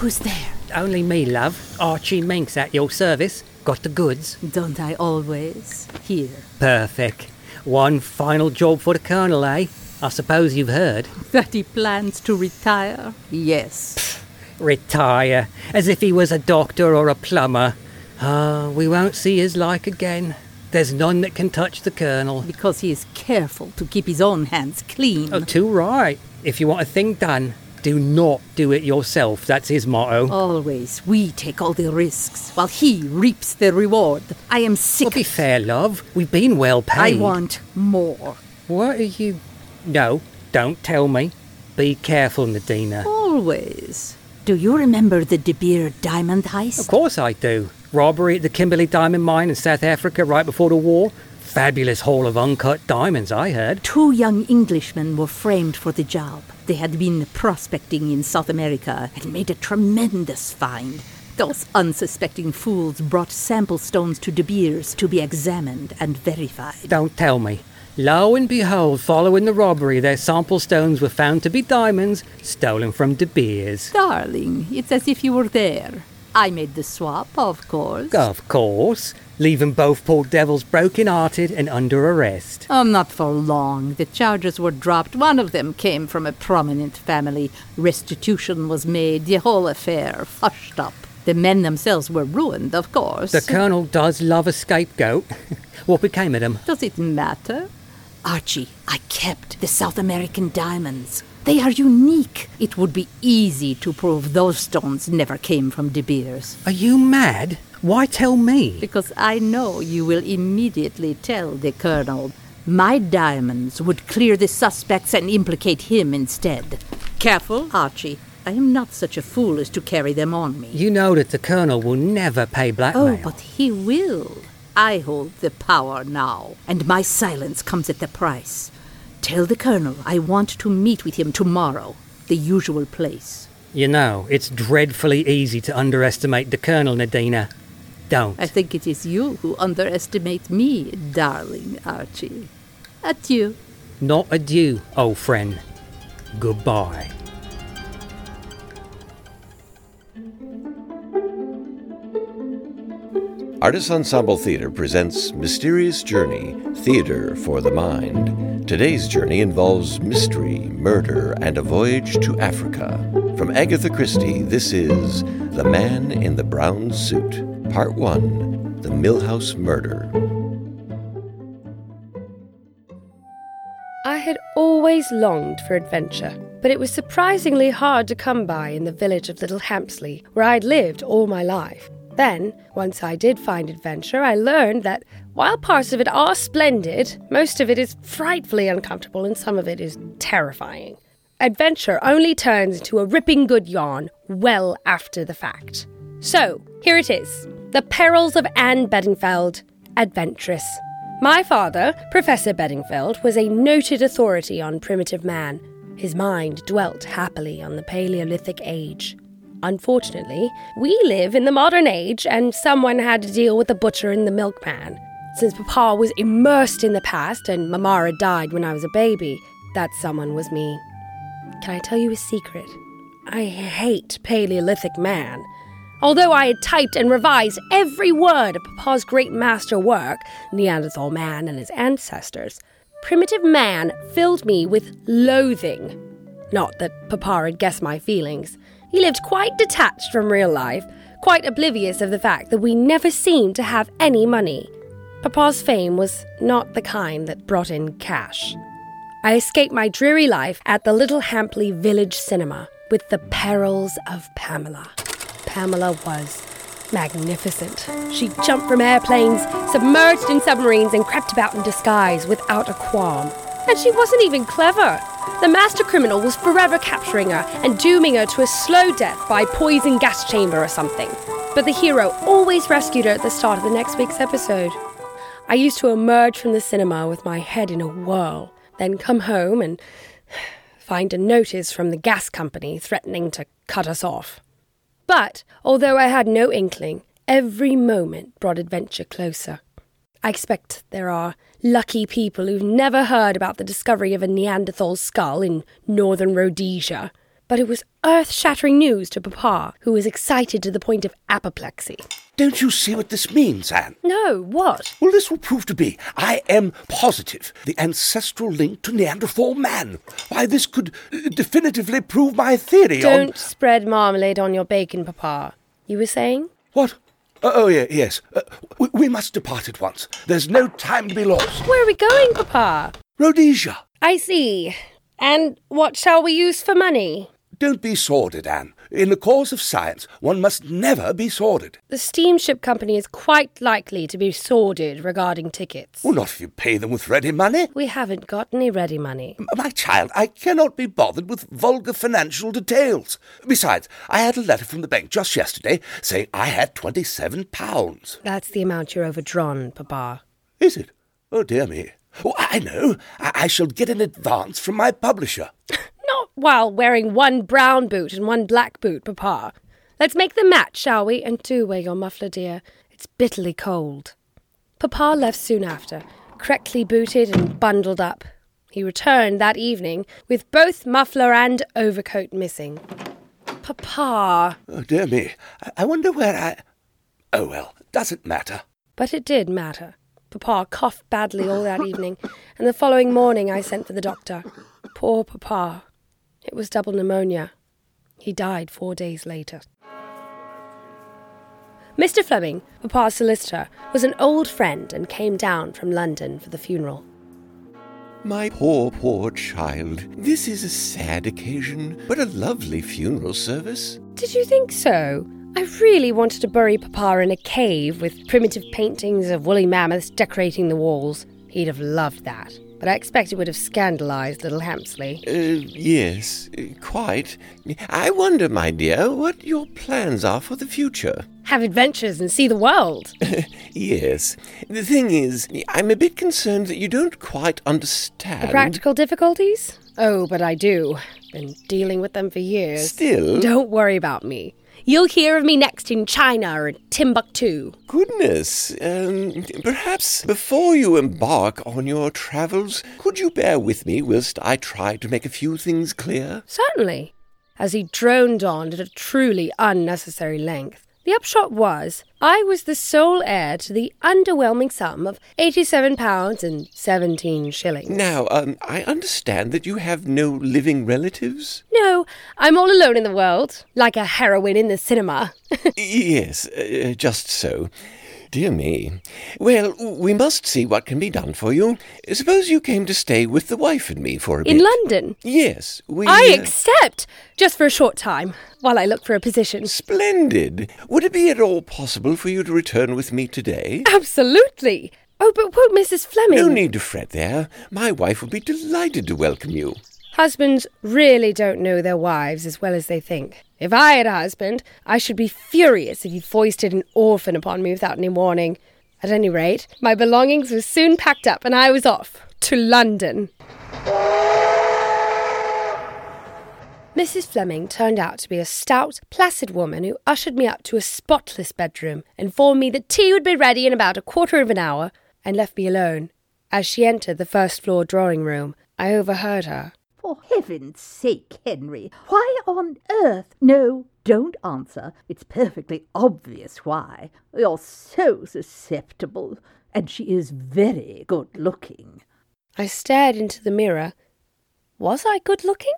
Who's there? Only me, love. Archie Minks at your service. Got the goods. Don't I always? Here. Perfect. One final job for the Colonel, eh? I suppose you've heard. That he plans to retire? Yes. Retire. As if he was a doctor or a plumber. Ah, we won't see his like again. There's none that can touch the Colonel. Because he is careful to keep his own hands clean. Oh, too right. If you want a thing done, do not do it yourself. That's his motto. Always, we take all the risks, while he reaps the reward. I am sick. Well, be fair, love. We've been well paid. I want more. What are you. No, don't tell me. Be careful, Nadina. Always. Do you remember the De Beer diamond heist? Of course I do. Robbery at the Kimberley Diamond Mine in South Africa right before the war. Fabulous haul of uncut diamonds, I heard. Two young Englishmen were framed for the job. They had been prospecting in South America and made a tremendous find. Those unsuspecting fools brought sample stones to De Beers to be examined and verified. Don't tell me. Lo and behold, following the robbery, their sample stones were found to be diamonds stolen from De Beers. Darling, it's as if you were there. I made the swap, of course. Of course. Leaving both poor devils broken hearted and under arrest. Oh, not for long. The charges were dropped. One of them came from a prominent family. Restitution was made. The whole affair hushed up. The men themselves were ruined, of course. The Colonel does love a scapegoat. what became of them? Does it matter? Archie, I kept the South American diamonds. They are unique. It would be easy to prove those stones never came from De Beers. Are you mad? Why tell me? Because I know you will immediately tell the Colonel. My diamonds would clear the suspects and implicate him instead. Careful, Archie. I am not such a fool as to carry them on me. You know that the Colonel will never pay blackmail. Oh, but he will. I hold the power now, and my silence comes at the price. Tell the Colonel I want to meet with him tomorrow, the usual place. You know, it's dreadfully easy to underestimate the Colonel, Nadina. Don't. I think it is you who underestimate me, darling Archie. Adieu. Not adieu, old friend. Goodbye. Artist Ensemble Theater presents Mysterious Journey Theater for the Mind. Today's journey involves mystery, murder, and a voyage to Africa. From Agatha Christie, this is The Man in the Brown Suit, Part 1 The Millhouse Murder. I had always longed for adventure, but it was surprisingly hard to come by in the village of Little Hampsley, where I'd lived all my life. Then, once I did find adventure, I learned that while parts of it are splendid, most of it is frightfully uncomfortable and some of it is terrifying. Adventure only turns into a ripping good yarn well after the fact. So, here it is The Perils of Anne Bedingfeld, Adventuress. My father, Professor Bedingfeld, was a noted authority on primitive man. His mind dwelt happily on the Paleolithic age. Unfortunately, we live in the modern age, and someone had to deal with the butcher and the milkman. Since Papa was immersed in the past and Mamara died when I was a baby, that someone was me. Can I tell you a secret? I hate Paleolithic man. Although I had typed and revised every word of Papa's great master work, Neanderthal Man and his ancestors, primitive man filled me with loathing. Not that Papa had guessed my feelings. He lived quite detached from real life, quite oblivious of the fact that we never seemed to have any money. Papa's fame was not the kind that brought in cash. I escaped my dreary life at the Little Hampsley Village Cinema with the perils of Pamela. Pamela was magnificent. She jumped from airplanes, submerged in submarines, and crept about in disguise without a qualm. And she wasn't even clever. The master criminal was forever capturing her and dooming her to a slow death by poison gas chamber or something. But the hero always rescued her at the start of the next week's episode. I used to emerge from the cinema with my head in a whirl, then come home and find a notice from the gas company threatening to cut us off. But although I had no inkling, every moment brought adventure closer. I expect there are lucky people who've never heard about the discovery of a Neanderthal skull in northern Rhodesia. but it was earth shattering news to Papa, who was excited to the point of apoplexy. Don't you see what this means, Anne? No, what? Well, this will prove to be, I am positive, the ancestral link to Neanderthal man. Why, this could uh, definitively prove my theory on. Don't spread marmalade on your bacon, Papa. You were saying? What? Uh, oh, yeah, yes. Uh, we, we must depart at once. There's no time to be lost. Where are we going, Papa? Rhodesia, I see. And what shall we use for money? don't be sordid, Anne. In the cause of science, one must never be sordid. The steamship company is quite likely to be sordid regarding tickets. Well, not if you pay them with ready money. We haven't got any ready money. M- My child, I cannot be bothered with vulgar financial details. Besides, I had a letter from the bank just yesterday saying I had twenty-seven pounds. That's the amount you're overdrawn, Papa. Is it? Oh, dear me. Oh, I know. I, I shall get an advance from my publisher. While wearing one brown boot and one black boot, Papa. Let's make the match, shall we? And do wear your muffler, dear. It's bitterly cold. Papa left soon after, correctly booted and bundled up. He returned that evening with both muffler and overcoat missing. Papa. Oh, dear me. I, I wonder where I. Oh, well, doesn't matter. But it did matter. Papa coughed badly all that evening, and the following morning I sent for the doctor. Poor Papa. It was double pneumonia. He died four days later. Mr. Fleming, Papa's solicitor, was an old friend and came down from London for the funeral. My poor, poor child. This is a sad occasion, but a lovely funeral service. Did you think so? I really wanted to bury Papa in a cave with primitive paintings of woolly mammoths decorating the walls. He'd have loved that. But I expect it would have scandalized little Hampsley. Uh, yes, quite. I wonder, my dear, what your plans are for the future. Have adventures and see the world. Yes. The thing is, I'm a bit concerned that you don't quite understand. The practical difficulties? Oh, but I do. Been dealing with them for years. Still. Don't worry about me. You'll hear of me next in China or Timbuktu. Goodness. Um, perhaps before you embark on your travels, could you bear with me whilst I try to make a few things clear? Certainly. As he droned on at a truly unnecessary length. The upshot was, I was the sole heir to the underwhelming sum of eighty-seven pounds and seventeen shillings. Now, um, I understand that you have no living relatives? No, I'm all alone in the world, like a heroine in the cinema. yes, uh, just so. Dear me. Well, we must see what can be done for you. Suppose you came to stay with the wife and me for a in bit. In London. Yes, we. I uh, accept, just for a short time, while I look for a position. Splendid. Would it be at all possible for you to return with me today? Absolutely. Oh, but won't Mrs. Fleming? No need to fret there. My wife will be delighted to welcome you. Husbands really don't know their wives as well as they think. If I had a husband, I should be furious if he foisted an orphan upon me without any warning. At any rate, my belongings were soon packed up and I was off to London. Mrs. Fleming turned out to be a stout, placid woman who ushered me up to a spotless bedroom, informed me that tea would be ready in about a quarter of an hour, and left me alone. As she entered the first floor drawing room, I overheard her. For heaven's sake, Henry, why on earth? No, don't answer. It's perfectly obvious why. You're so susceptible. And she is very good looking. I stared into the mirror. Was I good looking?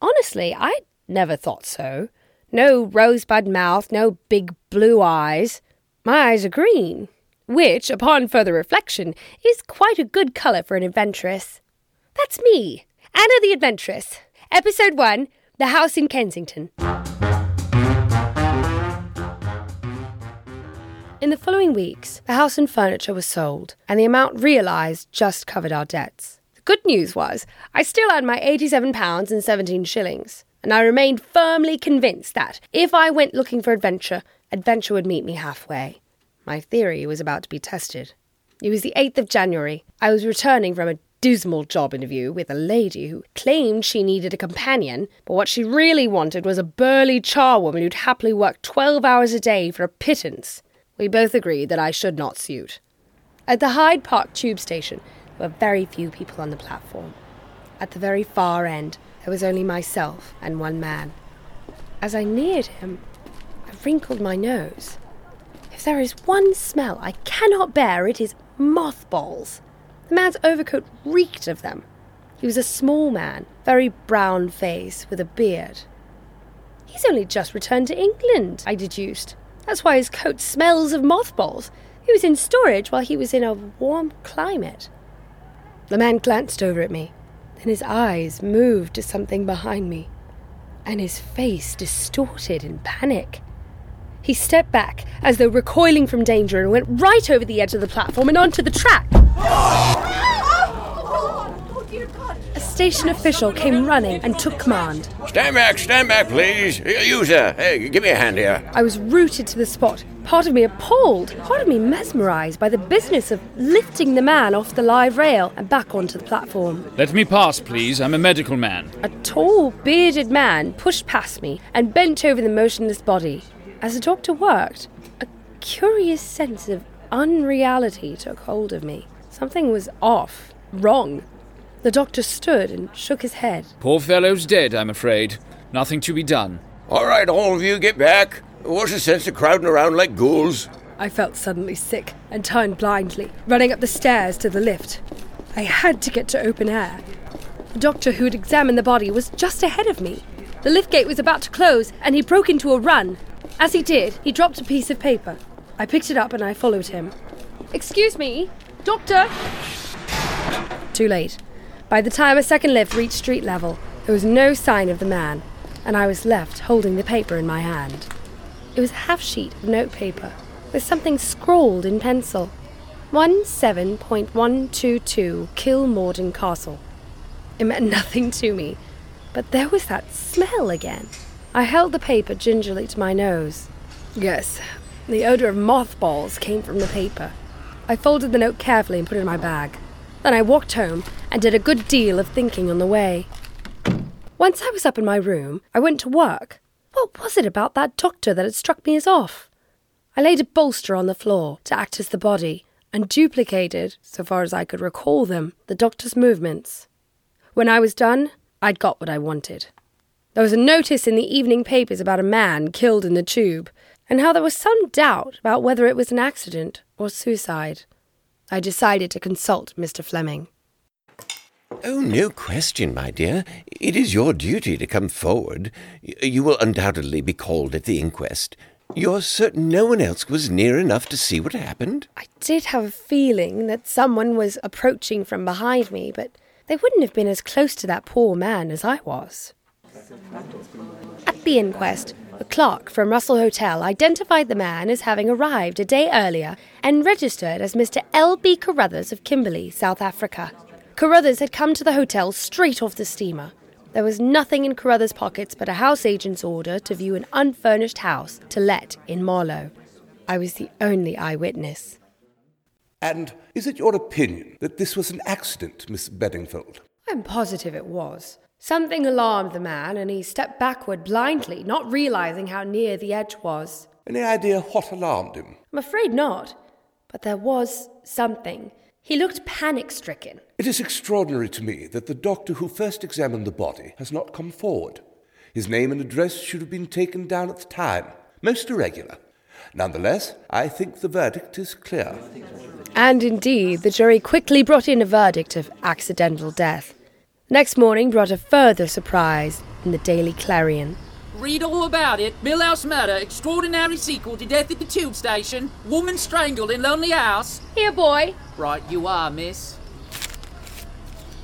Honestly, I never thought so. No rosebud mouth, no big blue eyes. My eyes are green, which, upon further reflection, is quite a good colour for an adventuress. That's me, Anna the Adventuress. Episode 1 The House in Kensington. In the following weeks, the house and furniture were sold, and the amount realised just covered our debts. The good news was, I still had my £87 and 17 shillings, and I remained firmly convinced that if I went looking for adventure, adventure would meet me halfway. My theory was about to be tested. It was the 8th of January. I was returning from a dismal job interview with a lady who claimed she needed a companion, but what she really wanted was a burly charwoman who'd happily work 12 hours a day for a pittance. We both agreed that I should not suit. At the Hyde Park tube station, there were very few people on the platform. At the very far end, there was only myself and one man. As I neared him, I wrinkled my nose. If there is one smell I cannot bear, it is mothballs. The man's overcoat reeked of them. He was a small man, very brown face, with a beard. He's only just returned to England, I deduced. That's why his coat smells of mothballs. He was in storage while he was in a warm climate. The man glanced over at me. Then his eyes moved to something behind me, and his face distorted in panic. He stepped back as though recoiling from danger and went right over the edge of the platform and onto the track. Station official came running and took command. Stand back, stand back, please. You, sir. Hey, give me a hand here. I was rooted to the spot, part of me appalled, part of me mesmerised by the business of lifting the man off the live rail and back onto the platform. Let me pass, please. I'm a medical man. A tall, bearded man pushed past me and bent over the motionless body. As the doctor worked, a curious sense of unreality took hold of me. Something was off, wrong. The doctor stood and shook his head. Poor fellow's dead, I'm afraid. Nothing to be done. All right, all of you, get back. What's the sense of crowding around like ghouls? I felt suddenly sick and turned blindly, running up the stairs to the lift. I had to get to open air. The doctor who had examined the body was just ahead of me. The lift gate was about to close, and he broke into a run. As he did, he dropped a piece of paper. I picked it up and I followed him. Excuse me, doctor! Too late. By the time a second lift reached street level, there was no sign of the man, and I was left holding the paper in my hand. It was a half sheet of notepaper with something scrawled in pencil. 17.122 Kilmorden Castle. It meant nothing to me, but there was that smell again. I held the paper gingerly to my nose. Yes, the odor of mothballs came from the paper. I folded the note carefully and put it in my bag. Then I walked home and did a good deal of thinking on the way. Once I was up in my room, I went to work. What was it about that doctor that had struck me as off? I laid a bolster on the floor to act as the body and duplicated, so far as I could recall them, the doctor's movements. When I was done, I'd got what I wanted. There was a notice in the evening papers about a man killed in the tube, and how there was some doubt about whether it was an accident or suicide. I decided to consult Mr. Fleming. Oh, no question, my dear. It is your duty to come forward. You will undoubtedly be called at the inquest. You're certain no one else was near enough to see what happened? I did have a feeling that someone was approaching from behind me, but they wouldn't have been as close to that poor man as I was. At the inquest, the clerk from Russell Hotel identified the man as having arrived a day earlier and registered as Mr. L.B. Carruthers of Kimberley, South Africa. Carruthers had come to the hotel straight off the steamer. There was nothing in Carruthers' pockets but a house agent's order to view an unfurnished house to let in Marlow. I was the only eyewitness. And is it your opinion that this was an accident, Miss Bedingfield? I'm positive it was. Something alarmed the man, and he stepped backward blindly, not realizing how near the edge was. Any idea what alarmed him? I'm afraid not. But there was something. He looked panic stricken. It is extraordinary to me that the doctor who first examined the body has not come forward. His name and address should have been taken down at the time. Most irregular. Nonetheless, I think the verdict is clear. And indeed, the jury quickly brought in a verdict of accidental death. Next morning brought a further surprise in the Daily Clarion. Read all about it. Millhouse murder, extraordinary sequel to death at the tube station, woman strangled in lonely house. Here, boy! Right, you are, miss.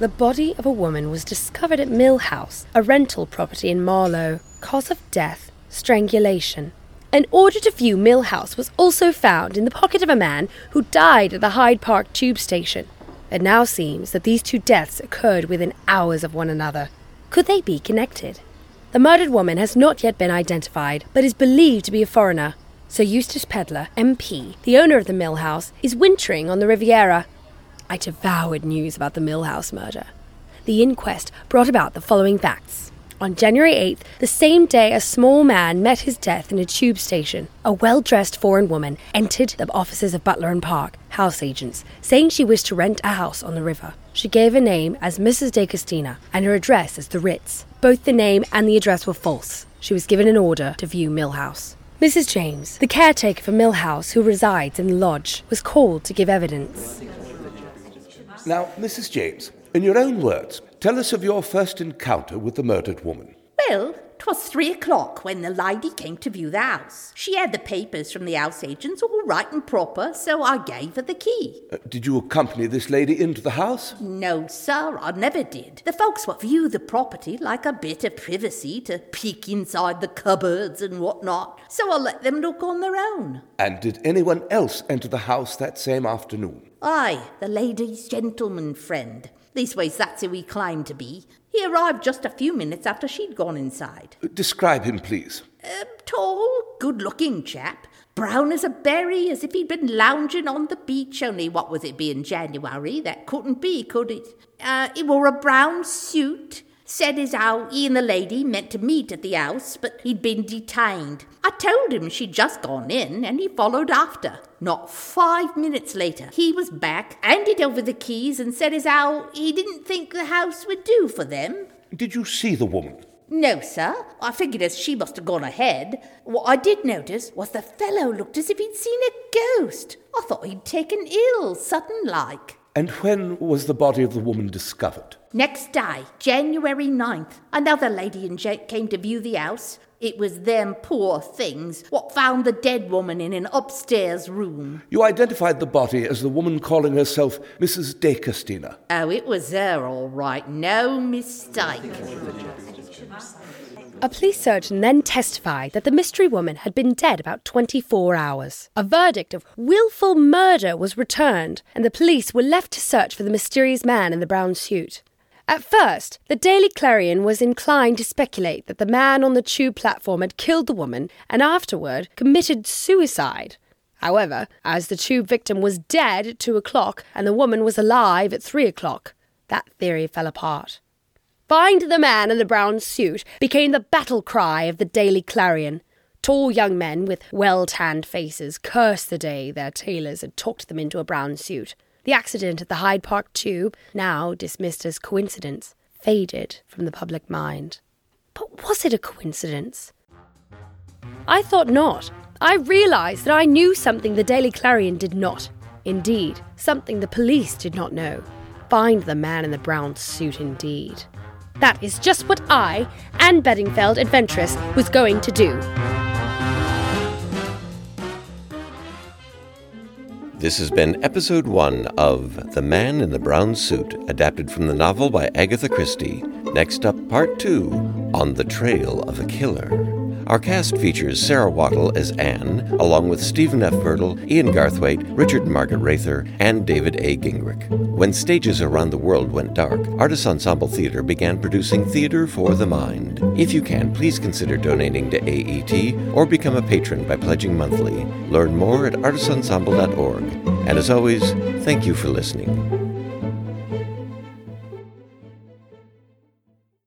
The body of a woman was discovered at Mill House, a rental property in Marlow. Cause of death, strangulation. An order to view Mill House was also found in the pocket of a man who died at the Hyde Park tube station. It now seems that these two deaths occurred within hours of one another. Could they be connected? The murdered woman has not yet been identified, but is believed to be a foreigner. Sir Eustace Pedler, MP, the owner of the Mill House, is wintering on the Riviera. I devoured news about the Mill House murder. The inquest brought about the following facts. On January 8th, the same day a small man met his death in a tube station, a well dressed foreign woman entered the offices of Butler and Park, house agents, saying she wished to rent a house on the river. She gave her name as Mrs. De Castina and her address as the Ritz. Both the name and the address were false. She was given an order to view Mill House. Mrs. James, the caretaker for Mill House who resides in the lodge, was called to give evidence. Now, Mrs. James, in your own words, tell us of your first encounter with the murdered woman. Well, 'twas three o'clock when the lady came to view the house. She had the papers from the house agents all right and proper, so I gave her the key. Uh, did you accompany this lady into the house? No, sir, I never did. The folks what view the property like a bit of privacy to peek inside the cupboards and what not, so I let them look on their own. And did anyone else enter the house that same afternoon? Aye, the lady's gentleman friend. Leastways, that's who he claimed to be. He arrived just a few minutes after she'd gone inside. Describe him, please. A tall, good looking chap. Brown as a berry, as if he'd been lounging on the beach, only what was it being January, that couldn't be, could it? Uh, he wore a brown suit. Said as how he and the lady meant to meet at the house, but he'd been detained. I told him she'd just gone in, and he followed after. Not five minutes later, he was back, handed over the keys, and said as how he didn't think the house would do for them. Did you see the woman? No, sir. I figured as she must have gone ahead. What I did notice was the fellow looked as if he'd seen a ghost. I thought he'd taken ill, sudden like. And when was the body of the woman discovered? Next day, January 9th, another lady and gent came to view the house. It was them poor things what found the dead woman in an upstairs room. You identified the body as the woman calling herself Mrs. De Castina. Oh, it was her, all right. No mistake. A police surgeon then testified that the mystery woman had been dead about 24 hours. A verdict of willful murder was returned, and the police were left to search for the mysterious man in the brown suit. At first, the Daily Clarion was inclined to speculate that the man on the tube platform had killed the woman and afterward committed suicide. However, as the tube victim was dead at two o'clock and the woman was alive at three o'clock, that theory fell apart. Find the man in the brown suit became the battle cry of the Daily Clarion. Tall young men with well tanned faces cursed the day their tailors had talked them into a brown suit. The accident at the Hyde Park tube, now dismissed as coincidence, faded from the public mind. But was it a coincidence? I thought not. I realised that I knew something the Daily Clarion did not. Indeed, something the police did not know. Find the man in the brown suit, indeed. That is just what I, Anne Bedingfeld, adventuress, was going to do. This has been episode one of The Man in the Brown Suit, adapted from the novel by Agatha Christie. Next up, part two On the Trail of a Killer. Our cast features Sarah Wattle as Anne, along with Stephen F. Myrtle, Ian Garthwaite, Richard Margaret Rather, and David A. Gingrich. When stages around the world went dark, Artists Ensemble Theatre began producing theater for the mind. If you can, please consider donating to AET or become a patron by pledging monthly. Learn more at artistensemble.org. And as always, thank you for listening.